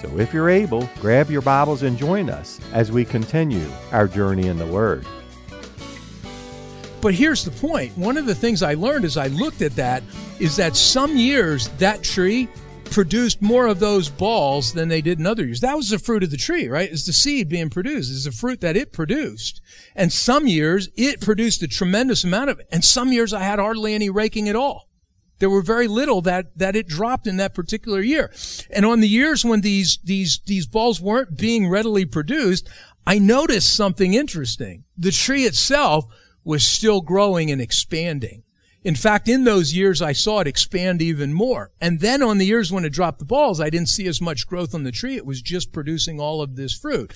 So if you're able, grab your Bibles and join us as we continue our journey in the Word. But here's the point. One of the things I learned as I looked at that is that some years that tree produced more of those balls than they did in other years. That was the fruit of the tree, right? It's the seed being produced. It's the fruit that it produced. And some years it produced a tremendous amount of it. And some years I had hardly any raking at all. There were very little that, that it dropped in that particular year. And on the years when these, these, these balls weren't being readily produced, I noticed something interesting. The tree itself was still growing and expanding. In fact, in those years, I saw it expand even more. And then on the years when it dropped the balls, I didn't see as much growth on the tree. It was just producing all of this fruit.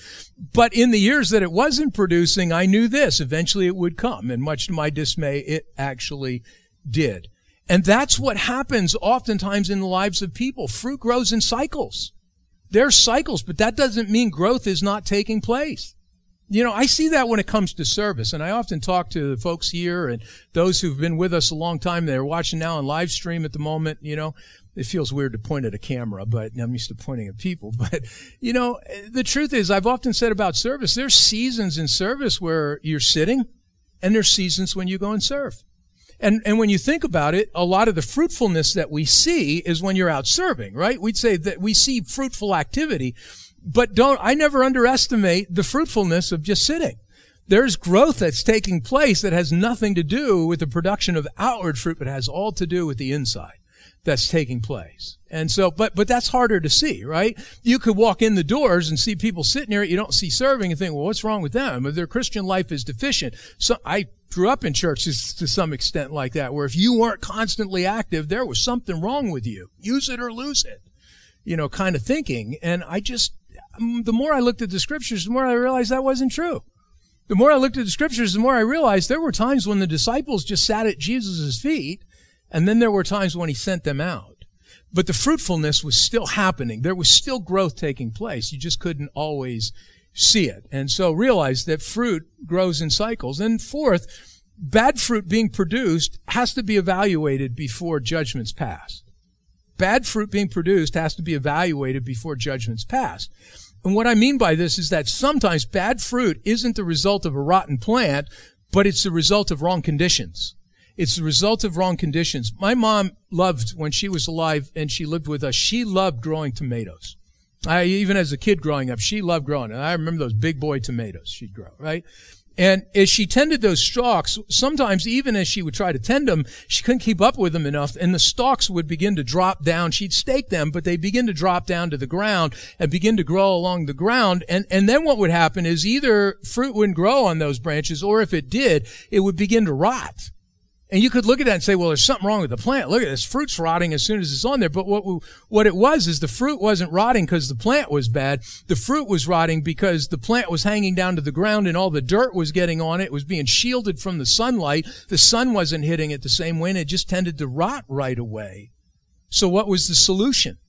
But in the years that it wasn't producing, I knew this. Eventually it would come. And much to my dismay, it actually did. And that's what happens oftentimes in the lives of people. Fruit grows in cycles. There's cycles, but that doesn't mean growth is not taking place. You know, I see that when it comes to service, and I often talk to the folks here and those who've been with us a long time. They're watching now on live stream at the moment. You know, it feels weird to point at a camera, but I'm used to pointing at people. But, you know, the truth is, I've often said about service, there's seasons in service where you're sitting, and there's seasons when you go and serve. And, and when you think about it, a lot of the fruitfulness that we see is when you're out serving, right? We'd say that we see fruitful activity, but don't, I never underestimate the fruitfulness of just sitting. There's growth that's taking place that has nothing to do with the production of outward fruit, but has all to do with the inside that's taking place. And so, but, but that's harder to see, right? You could walk in the doors and see people sitting here, you don't see serving and think, well, what's wrong with them? Their Christian life is deficient. So I grew up in churches to some extent like that, where if you weren't constantly active, there was something wrong with you. Use it or lose it, you know, kind of thinking. And I just, um, the more I looked at the scriptures, the more I realized that wasn't true. The more I looked at the scriptures, the more I realized there were times when the disciples just sat at Jesus' feet and then there were times when he sent them out. But the fruitfulness was still happening. There was still growth taking place. You just couldn't always see it. And so realize that fruit grows in cycles. And fourth, bad fruit being produced has to be evaluated before judgments pass. Bad fruit being produced has to be evaluated before judgments pass. And what I mean by this is that sometimes bad fruit isn't the result of a rotten plant, but it's the result of wrong conditions. It's the result of wrong conditions. My mom loved, when she was alive and she lived with us, she loved growing tomatoes. I, even as a kid growing up, she loved growing. And I remember those big boy tomatoes she'd grow, right? And as she tended those stalks, sometimes even as she would try to tend them, she couldn't keep up with them enough, and the stalks would begin to drop down. She'd stake them, but they begin to drop down to the ground and begin to grow along the ground. And, and then what would happen is either fruit wouldn't grow on those branches, or if it did, it would begin to rot. And you could look at that and say, well, there's something wrong with the plant. Look at this fruit's rotting as soon as it's on there. But what, what it was is the fruit wasn't rotting because the plant was bad. The fruit was rotting because the plant was hanging down to the ground and all the dirt was getting on it. It was being shielded from the sunlight. The sun wasn't hitting it the same way and it just tended to rot right away. So what was the solution?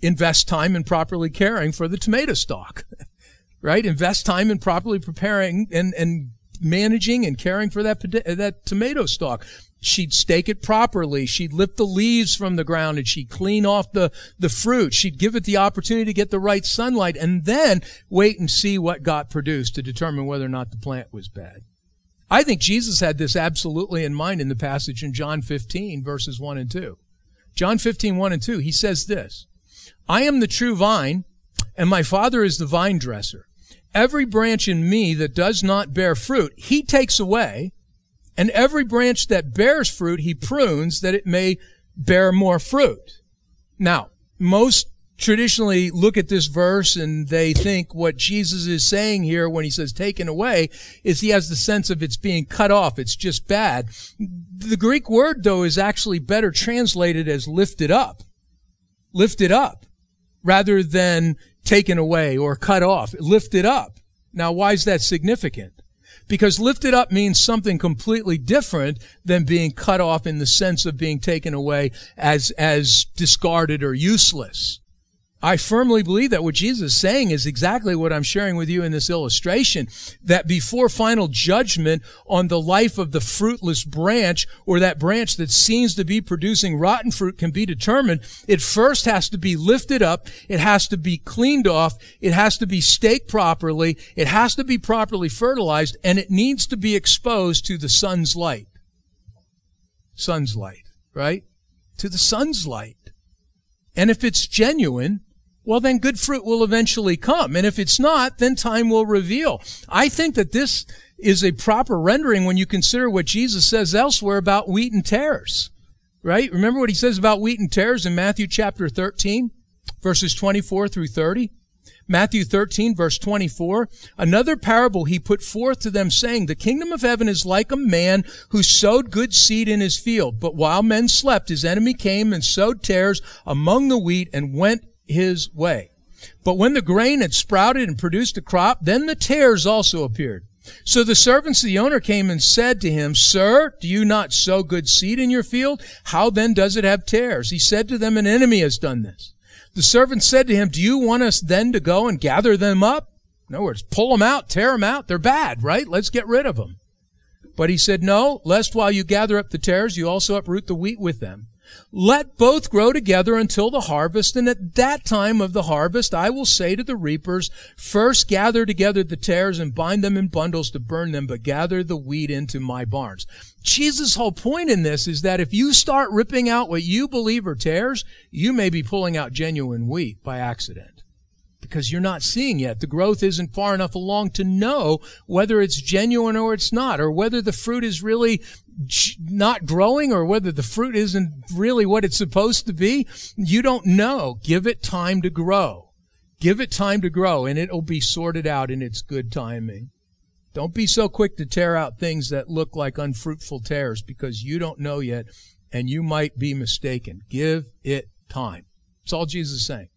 Invest time in properly caring for the tomato stalk. right? Invest time in properly preparing and, and managing and caring for that uh, that tomato stalk. She'd stake it properly. She'd lift the leaves from the ground and she'd clean off the, the fruit. She'd give it the opportunity to get the right sunlight and then wait and see what got produced to determine whether or not the plant was bad. I think Jesus had this absolutely in mind in the passage in John 15 verses 1 and 2. John 15, 1 and 2, he says this, I am the true vine and my father is the vine dresser. Every branch in me that does not bear fruit, he takes away, and every branch that bears fruit, he prunes that it may bear more fruit. Now, most traditionally look at this verse and they think what Jesus is saying here when he says taken away is he has the sense of it's being cut off. It's just bad. The Greek word though is actually better translated as lifted up. Lifted up rather than taken away or cut off, lifted up. Now, why is that significant? Because lifted up means something completely different than being cut off in the sense of being taken away as, as discarded or useless. I firmly believe that what Jesus is saying is exactly what I'm sharing with you in this illustration, that before final judgment on the life of the fruitless branch or that branch that seems to be producing rotten fruit can be determined, it first has to be lifted up, it has to be cleaned off, it has to be staked properly, it has to be properly fertilized, and it needs to be exposed to the sun's light. Sun's light, right? To the sun's light. And if it's genuine, well, then good fruit will eventually come. And if it's not, then time will reveal. I think that this is a proper rendering when you consider what Jesus says elsewhere about wheat and tares. Right? Remember what he says about wheat and tares in Matthew chapter 13, verses 24 through 30? Matthew 13 verse 24, another parable he put forth to them saying, the kingdom of heaven is like a man who sowed good seed in his field. But while men slept, his enemy came and sowed tares among the wheat and went his way. But when the grain had sprouted and produced a crop, then the tares also appeared. So the servants of the owner came and said to him, Sir, do you not sow good seed in your field? How then does it have tares? He said to them, An enemy has done this. The servant said to him, Do you want us then to go and gather them up? In other words, pull them out, tear them out. They're bad, right? Let's get rid of them. But he said, No, lest while you gather up the tares, you also uproot the wheat with them. Let both grow together until the harvest, and at that time of the harvest I will say to the reapers, First gather together the tares and bind them in bundles to burn them, but gather the wheat into my barns. Jesus' whole point in this is that if you start ripping out what you believe are tares, you may be pulling out genuine wheat by accident because you're not seeing yet. The growth isn't far enough along to know whether it's genuine or it's not, or whether the fruit is really not growing or whether the fruit isn't really what it's supposed to be. You don't know. Give it time to grow. Give it time to grow and it'll be sorted out in its good timing. Don't be so quick to tear out things that look like unfruitful tares because you don't know yet and you might be mistaken. Give it time. That's all Jesus is saying.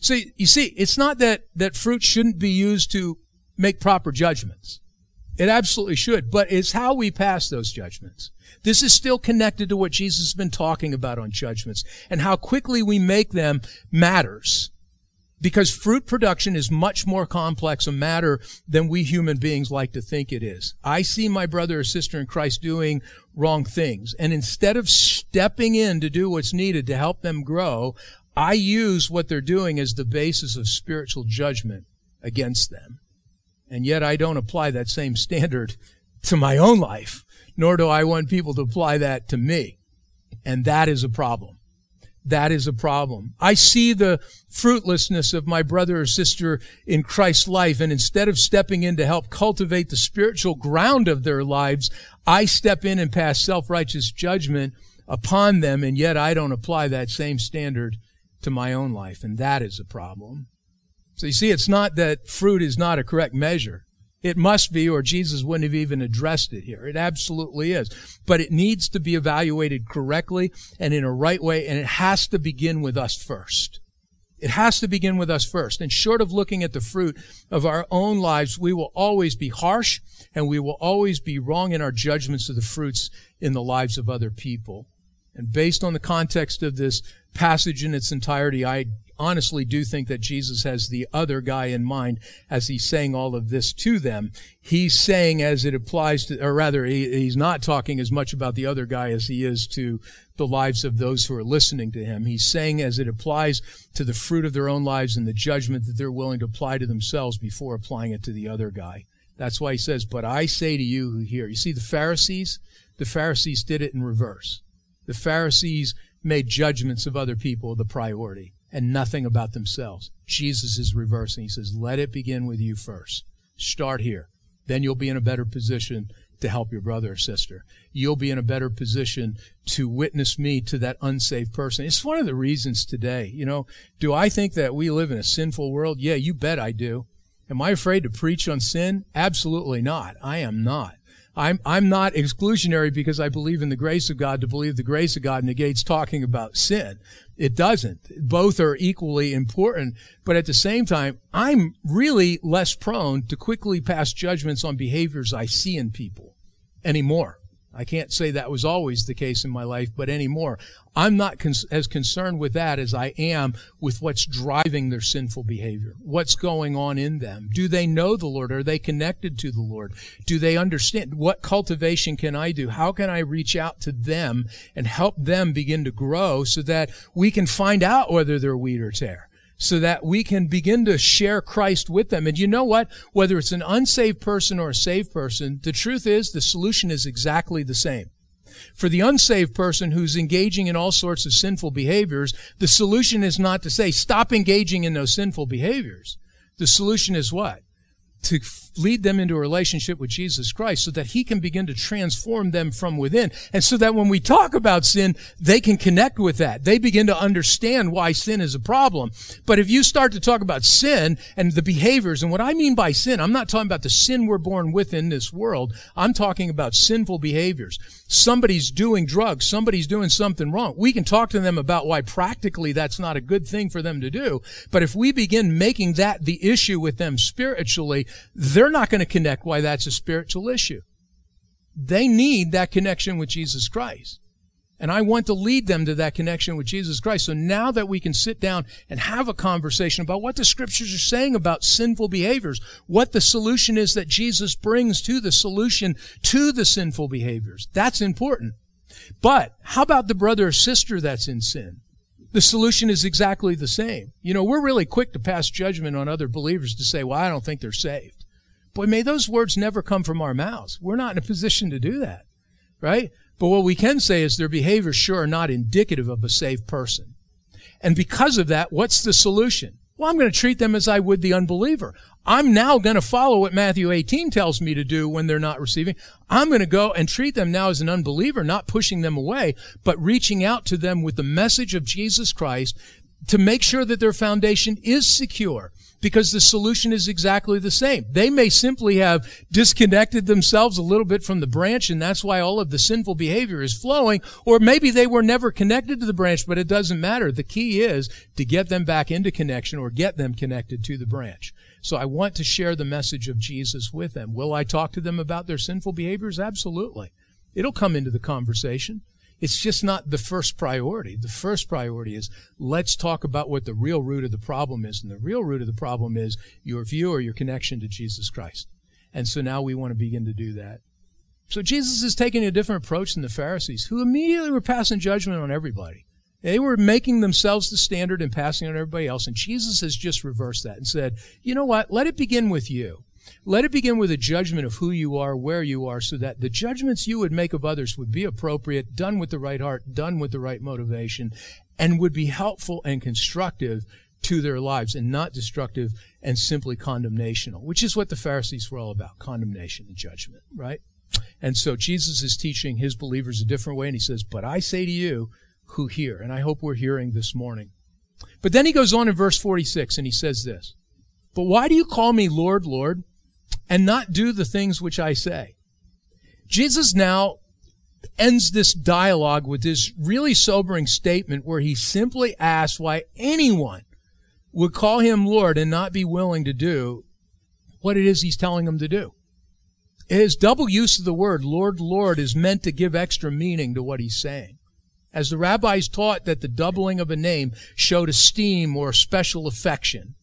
So you see, it's not that, that fruit shouldn't be used to make proper judgments. It absolutely should, but it's how we pass those judgments. This is still connected to what Jesus has been talking about on judgments and how quickly we make them matters. Because fruit production is much more complex a matter than we human beings like to think it is. I see my brother or sister in Christ doing wrong things. And instead of stepping in to do what's needed to help them grow, I use what they're doing as the basis of spiritual judgment against them. And yet I don't apply that same standard to my own life, nor do I want people to apply that to me. And that is a problem. That is a problem. I see the fruitlessness of my brother or sister in Christ's life, and instead of stepping in to help cultivate the spiritual ground of their lives, I step in and pass self-righteous judgment upon them, and yet I don't apply that same standard to my own life, and that is a problem. So you see, it's not that fruit is not a correct measure. It must be, or Jesus wouldn't have even addressed it here. It absolutely is. But it needs to be evaluated correctly and in a right way, and it has to begin with us first. It has to begin with us first. And short of looking at the fruit of our own lives, we will always be harsh and we will always be wrong in our judgments of the fruits in the lives of other people. And based on the context of this passage in its entirety, I honestly do think that Jesus has the other guy in mind as he's saying all of this to them. He's saying as it applies to, or rather, he, he's not talking as much about the other guy as he is to the lives of those who are listening to him. He's saying as it applies to the fruit of their own lives and the judgment that they're willing to apply to themselves before applying it to the other guy. That's why he says, but I say to you who hear. You see, the Pharisees, the Pharisees did it in reverse. The Pharisees made judgments of other people the priority and nothing about themselves. Jesus is reversing. He says, let it begin with you first. Start here. Then you'll be in a better position to help your brother or sister. You'll be in a better position to witness me to that unsaved person. It's one of the reasons today, you know, do I think that we live in a sinful world? Yeah, you bet I do. Am I afraid to preach on sin? Absolutely not. I am not. I'm, I'm not exclusionary because I believe in the grace of God. To believe the grace of God negates talking about sin. It doesn't. Both are equally important. But at the same time, I'm really less prone to quickly pass judgments on behaviors I see in people anymore. I can't say that was always the case in my life, but anymore. I'm not as concerned with that as I am with what's driving their sinful behavior. What's going on in them? Do they know the Lord? Are they connected to the Lord? Do they understand? What cultivation can I do? How can I reach out to them and help them begin to grow so that we can find out whether they're wheat or tare? So that we can begin to share Christ with them. And you know what? Whether it's an unsaved person or a saved person, the truth is the solution is exactly the same. For the unsaved person who's engaging in all sorts of sinful behaviors, the solution is not to say, stop engaging in those sinful behaviors. The solution is what? to lead them into a relationship with Jesus Christ so that he can begin to transform them from within. And so that when we talk about sin, they can connect with that. They begin to understand why sin is a problem. But if you start to talk about sin and the behaviors, and what I mean by sin, I'm not talking about the sin we're born with in this world. I'm talking about sinful behaviors. Somebody's doing drugs. Somebody's doing something wrong. We can talk to them about why practically that's not a good thing for them to do. But if we begin making that the issue with them spiritually, they're not going to connect why that's a spiritual issue. They need that connection with Jesus Christ. And I want to lead them to that connection with Jesus Christ. So now that we can sit down and have a conversation about what the scriptures are saying about sinful behaviors, what the solution is that Jesus brings to the solution to the sinful behaviors, that's important. But how about the brother or sister that's in sin? the solution is exactly the same. You know, we're really quick to pass judgment on other believers to say, well, I don't think they're saved. Boy, may those words never come from our mouths. We're not in a position to do that, right? But what we can say is their behavior sure are not indicative of a saved person. And because of that, what's the solution? Well, I'm going to treat them as I would the unbeliever. I'm now going to follow what Matthew 18 tells me to do when they're not receiving. I'm going to go and treat them now as an unbeliever, not pushing them away, but reaching out to them with the message of Jesus Christ to make sure that their foundation is secure because the solution is exactly the same. They may simply have disconnected themselves a little bit from the branch and that's why all of the sinful behavior is flowing. Or maybe they were never connected to the branch, but it doesn't matter. The key is to get them back into connection or get them connected to the branch. So I want to share the message of Jesus with them. Will I talk to them about their sinful behaviors? Absolutely. It'll come into the conversation. It's just not the first priority. The first priority is let's talk about what the real root of the problem is. And the real root of the problem is your view or your connection to Jesus Christ. And so now we want to begin to do that. So Jesus is taking a different approach than the Pharisees, who immediately were passing judgment on everybody. They were making themselves the standard and passing on everybody else. And Jesus has just reversed that and said, you know what? Let it begin with you. Let it begin with a judgment of who you are, where you are, so that the judgments you would make of others would be appropriate, done with the right heart, done with the right motivation, and would be helpful and constructive to their lives and not destructive and simply condemnational, which is what the Pharisees were all about, condemnation and judgment, right? And so Jesus is teaching his believers a different way, and he says, But I say to you who hear, and I hope we're hearing this morning. But then he goes on in verse 46 and he says this, But why do you call me Lord, Lord, and not do the things which I say. Jesus now ends this dialogue with this really sobering statement where he simply asks why anyone would call him Lord and not be willing to do what it is he's telling them to do. His double use of the word Lord, Lord is meant to give extra meaning to what he's saying. As the rabbis taught that the doubling of a name showed esteem or special affection.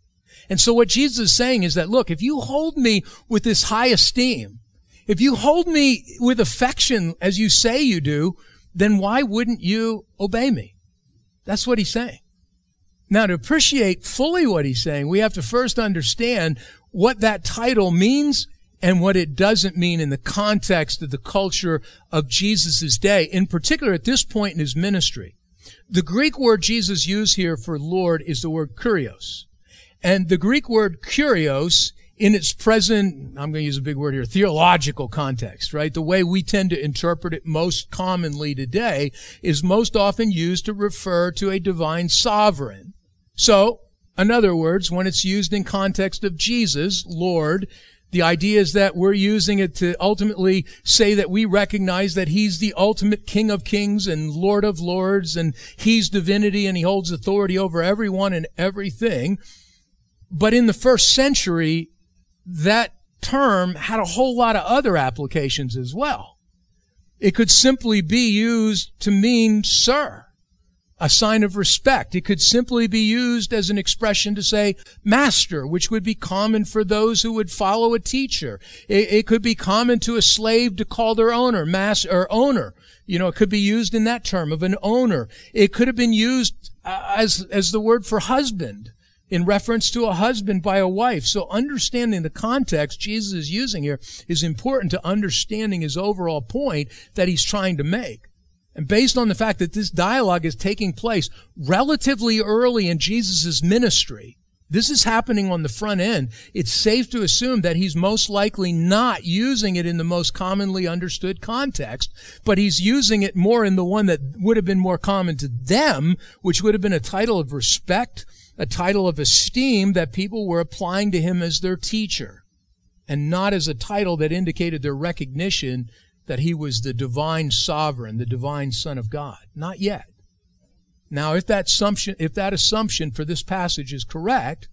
And so what Jesus is saying is that, look, if you hold me with this high esteem, if you hold me with affection as you say you do, then why wouldn't you obey me? That's what he's saying. Now, to appreciate fully what he's saying, we have to first understand what that title means and what it doesn't mean in the context of the culture of Jesus' day, in particular at this point in his ministry. The Greek word Jesus used here for Lord is the word kurios. And the Greek word kurios in its present, I'm going to use a big word here, theological context, right? The way we tend to interpret it most commonly today is most often used to refer to a divine sovereign. So, in other words, when it's used in context of Jesus, Lord, The idea is that we're using it to ultimately say that we recognize that he's the ultimate King of kings and Lord of lords and he's divinity and he holds authority over everyone and everything. But in the first century, that term had a whole lot of other applications as well. It could simply be used to mean sir, a sign of respect. It could simply be used as an expression to say master, which would be common for those who would follow a teacher. It, it could be common to a slave to call their owner master or owner. You know, it could be used in that term of an owner. It could have been used uh, as, as the word for husband in reference to a husband by a wife. So understanding the context Jesus is using here is important to understanding his overall point that he's trying to make. And based on the fact that this dialogue is taking place relatively early in Jesus' ministry, this is happening on the front end. It's safe to assume that he's most likely not using it in the most commonly understood context, but he's using it more in the one that would have been more common to them, which would have been a title of respect a title of esteem that people were applying to him as their teacher, and not as a title that indicated their recognition that he was the divine sovereign, the divine son of God. Not yet. Now, if that assumption, if that assumption for this passage is correct,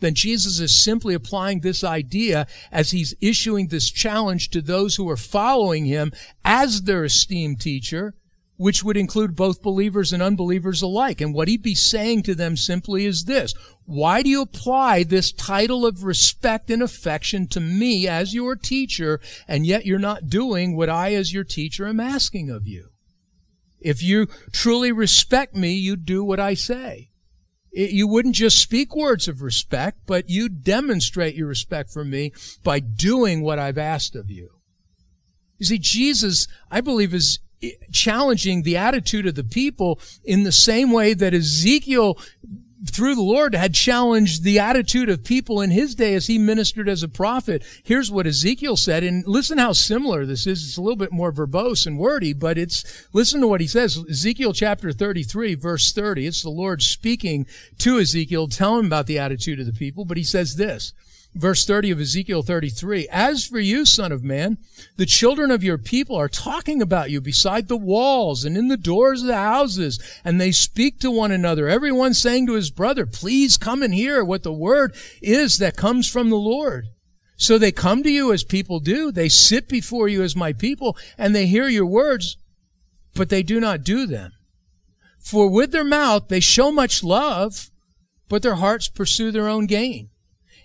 then Jesus is simply applying this idea as he's issuing this challenge to those who are following him as their esteemed teacher which would include both believers and unbelievers alike. And what he'd be saying to them simply is this. Why do you apply this title of respect and affection to me as your teacher, and yet you're not doing what I as your teacher am asking of you? If you truly respect me, you'd do what I say. You wouldn't just speak words of respect, but you demonstrate your respect for me by doing what I've asked of you. You see, Jesus, I believe, is challenging the attitude of the people in the same way that Ezekiel through the Lord had challenged the attitude of people in his day as he ministered as a prophet. Here's what Ezekiel said, and listen how similar this is. It's a little bit more verbose and wordy, but it's, listen to what he says. Ezekiel chapter 33, verse 30. It's the Lord speaking to Ezekiel, telling him about the attitude of the people, but he says this, verse 30 of Ezekiel 33. As for you, son of man, the children of your people are talking about you beside the walls and in the doors of the houses, and they speak to one another, everyone saying to his brother, please come and hear what the word is that comes from the Lord. So they come to you as people do. They sit before you as my people, and they hear your words, but they do not do them. For with their mouth they show much love, but their hearts pursue their own gain.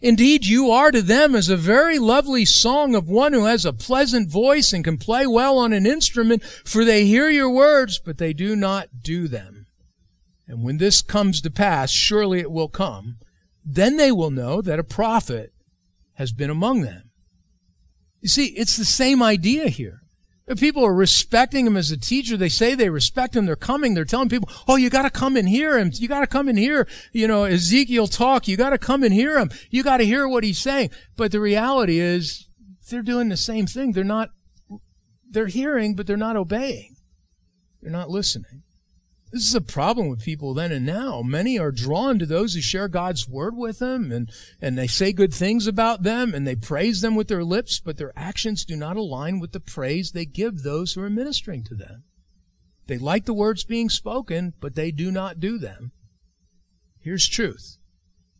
Indeed, you are to them as a very lovely song of one who has a pleasant voice and can play well on an instrument, for they hear your words, but they do not do them. And when this comes to pass, surely it will come, then they will know that a prophet has been among them. You see, it's the same idea here. People are respecting him as a teacher. They say they respect him. They're coming. They're telling people, oh, you got to come and hear him. You got to come and hear, you know, Ezekiel talk. You got to come and hear him. You got to hear what he's saying. But the reality is they're doing the same thing. They're not, they're hearing, but they're not obeying. They're not listening. This is a problem with people then and now. Many are drawn to those who share God's word with them and, and they say good things about them and they praise them with their lips, but their actions do not align with the praise they give those who are ministering to them. They like the words being spoken, but they do not do them. Here's truth.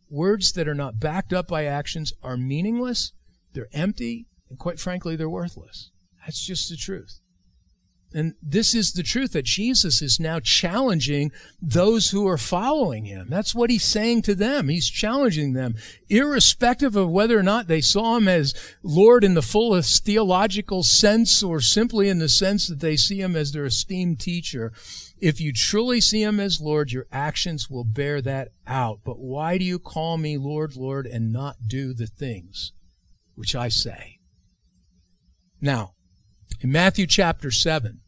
Words that are not backed up by actions are meaningless, they're empty, and quite frankly, they're worthless. That's just the truth. And this is the truth that Jesus is now challenging those who are following him. That's what he's saying to them. He's challenging them, irrespective of whether or not they saw him as Lord in the fullest theological sense or simply in the sense that they see him as their esteemed teacher. If you truly see him as Lord, your actions will bear that out. But why do you call me Lord, Lord, and not do the things which I say? Now, in Matthew chapter 7,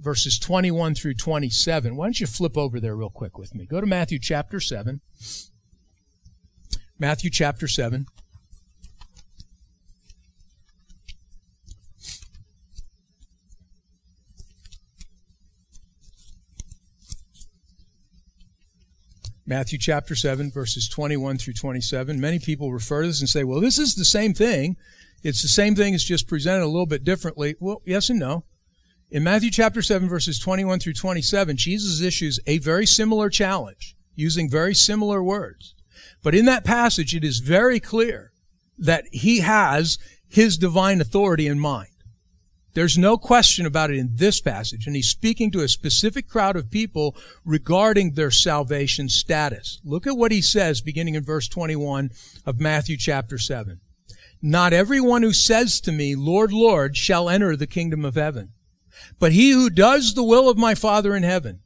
verses 21 through 27. Why don't you flip over there real quick with me? Go to Matthew chapter 7. Matthew chapter 7. Matthew chapter 7, verses 21 through 27. Many people refer to this and say, well, this is the same thing. It's the same thing, it's just presented a little bit differently. Well, yes and no. In Matthew chapter 7, verses 21 through 27, Jesus issues a very similar challenge using very similar words. But in that passage, it is very clear that he has his divine authority in mind. There's no question about it in this passage. And he's speaking to a specific crowd of people regarding their salvation status. Look at what he says beginning in verse 21 of Matthew chapter 7. Not everyone who says to me, Lord, Lord, shall enter the kingdom of heaven, but he who does the will of my Father in heaven.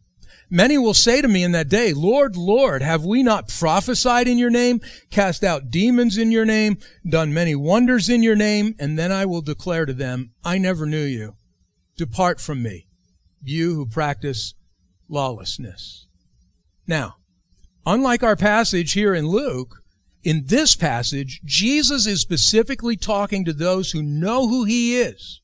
Many will say to me in that day, Lord, Lord, have we not prophesied in your name, cast out demons in your name, done many wonders in your name? And then I will declare to them, I never knew you. Depart from me, you who practice lawlessness. Now, unlike our passage here in Luke, in this passage, Jesus is specifically talking to those who know who he is.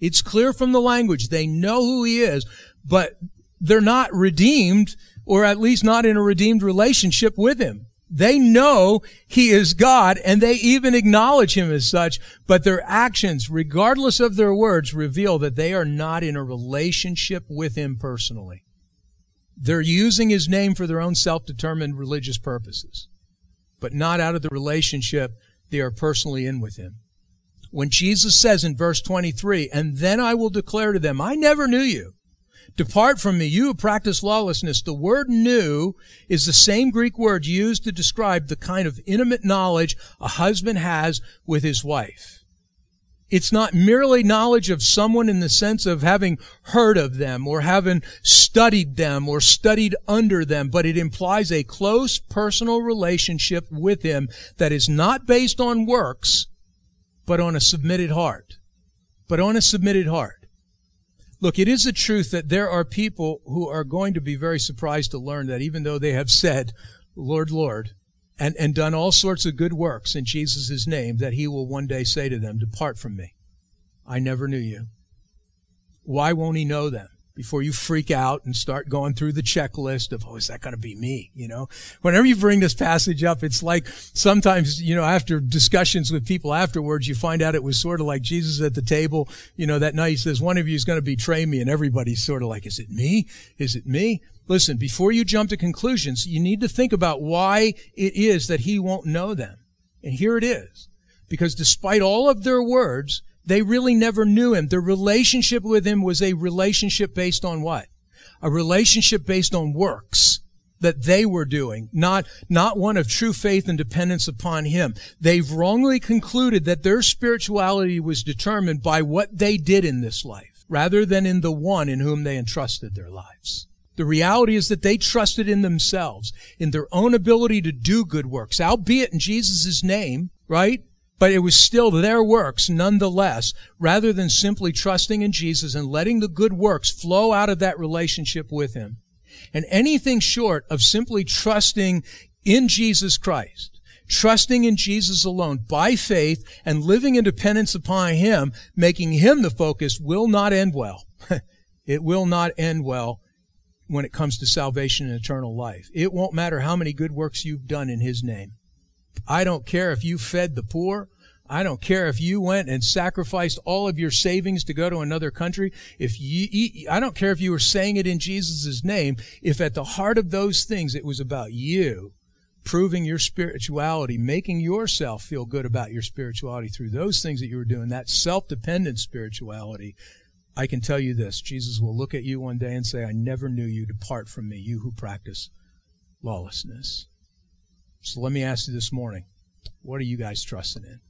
It's clear from the language. They know who he is, but they're not redeemed, or at least not in a redeemed relationship with him. They know he is God and they even acknowledge him as such, but their actions, regardless of their words, reveal that they are not in a relationship with him personally. They're using his name for their own self-determined religious purposes, but not out of the relationship they are personally in with him. When Jesus says in verse 23, and then I will declare to them, I never knew you. Depart from me, you who practice lawlessness. The word knew is the same Greek word used to describe the kind of intimate knowledge a husband has with his wife. It's not merely knowledge of someone in the sense of having heard of them or having studied them or studied under them, but it implies a close personal relationship with him that is not based on works, but on a submitted heart. But on a submitted heart. Look, it is a truth that there are people who are going to be very surprised to learn that even though they have said, Lord, Lord, and, and done all sorts of good works in Jesus' name, that he will one day say to them, Depart from me. I never knew you. Why won't he know them? before you freak out and start going through the checklist of, oh, is that going to be me? You know, whenever you bring this passage up, it's like sometimes, you know, after discussions with people afterwards, you find out it was sort of like Jesus at the table, you know, that night he says, one of you is going to betray me. And everybody's sort of like, is it me? Is it me? Listen, before you jump to conclusions, you need to think about why it is that he won't know them. And here it is. Because despite all of their words, they really never knew him. Their relationship with him was a relationship based on what? A relationship based on works that they were doing, not, not one of true faith and dependence upon him. They've wrongly concluded that their spirituality was determined by what they did in this life, rather than in the one in whom they entrusted their lives. The reality is that they trusted in themselves, in their own ability to do good works, albeit in Jesus' name, right? But it was still their works nonetheless, rather than simply trusting in Jesus and letting the good works flow out of that relationship with Him. And anything short of simply trusting in Jesus Christ, trusting in Jesus alone by faith and living in dependence upon Him, making Him the focus will not end well. it will not end well when it comes to salvation and eternal life. It won't matter how many good works you've done in His name. I don't care if you fed the poor. I don't care if you went and sacrificed all of your savings to go to another country. If you, I don't care if you were saying it in Jesus' name. If at the heart of those things it was about you proving your spirituality, making yourself feel good about your spirituality through those things that you were doing, that self-dependent spirituality, I can tell you this. Jesus will look at you one day and say, I never knew you. Depart from me, you who practice lawlessness. So let me ask you this morning, what are you guys trusting in?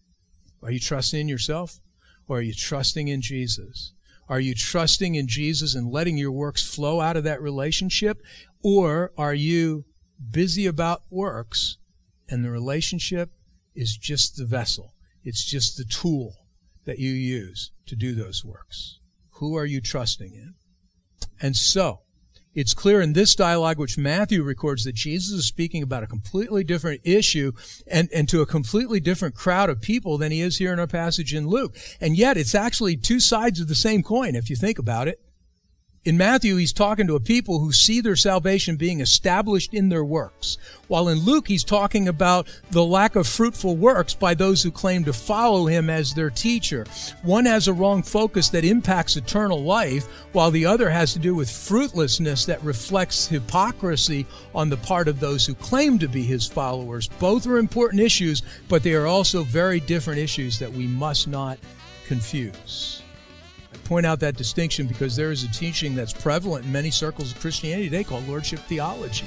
Are you trusting in yourself or are you trusting in Jesus? Are you trusting in Jesus and letting your works flow out of that relationship? Or are you busy about works and the relationship is just the vessel? It's just the tool that you use to do those works. Who are you trusting in? And so, it's clear in this dialogue, which Matthew records, that Jesus is speaking about a completely different issue and, and to a completely different crowd of people than he is here in our passage in Luke. And yet, it's actually two sides of the same coin, if you think about it. In Matthew, he's talking to a people who see their salvation being established in their works. While in Luke, he's talking about the lack of fruitful works by those who claim to follow him as their teacher. One has a wrong focus that impacts eternal life, while the other has to do with fruitlessness that reflects hypocrisy on the part of those who claim to be his followers. Both are important issues, but they are also very different issues that we must not confuse point out that distinction because there is a teaching that's prevalent in many circles of Christianity today called Lordship Theology.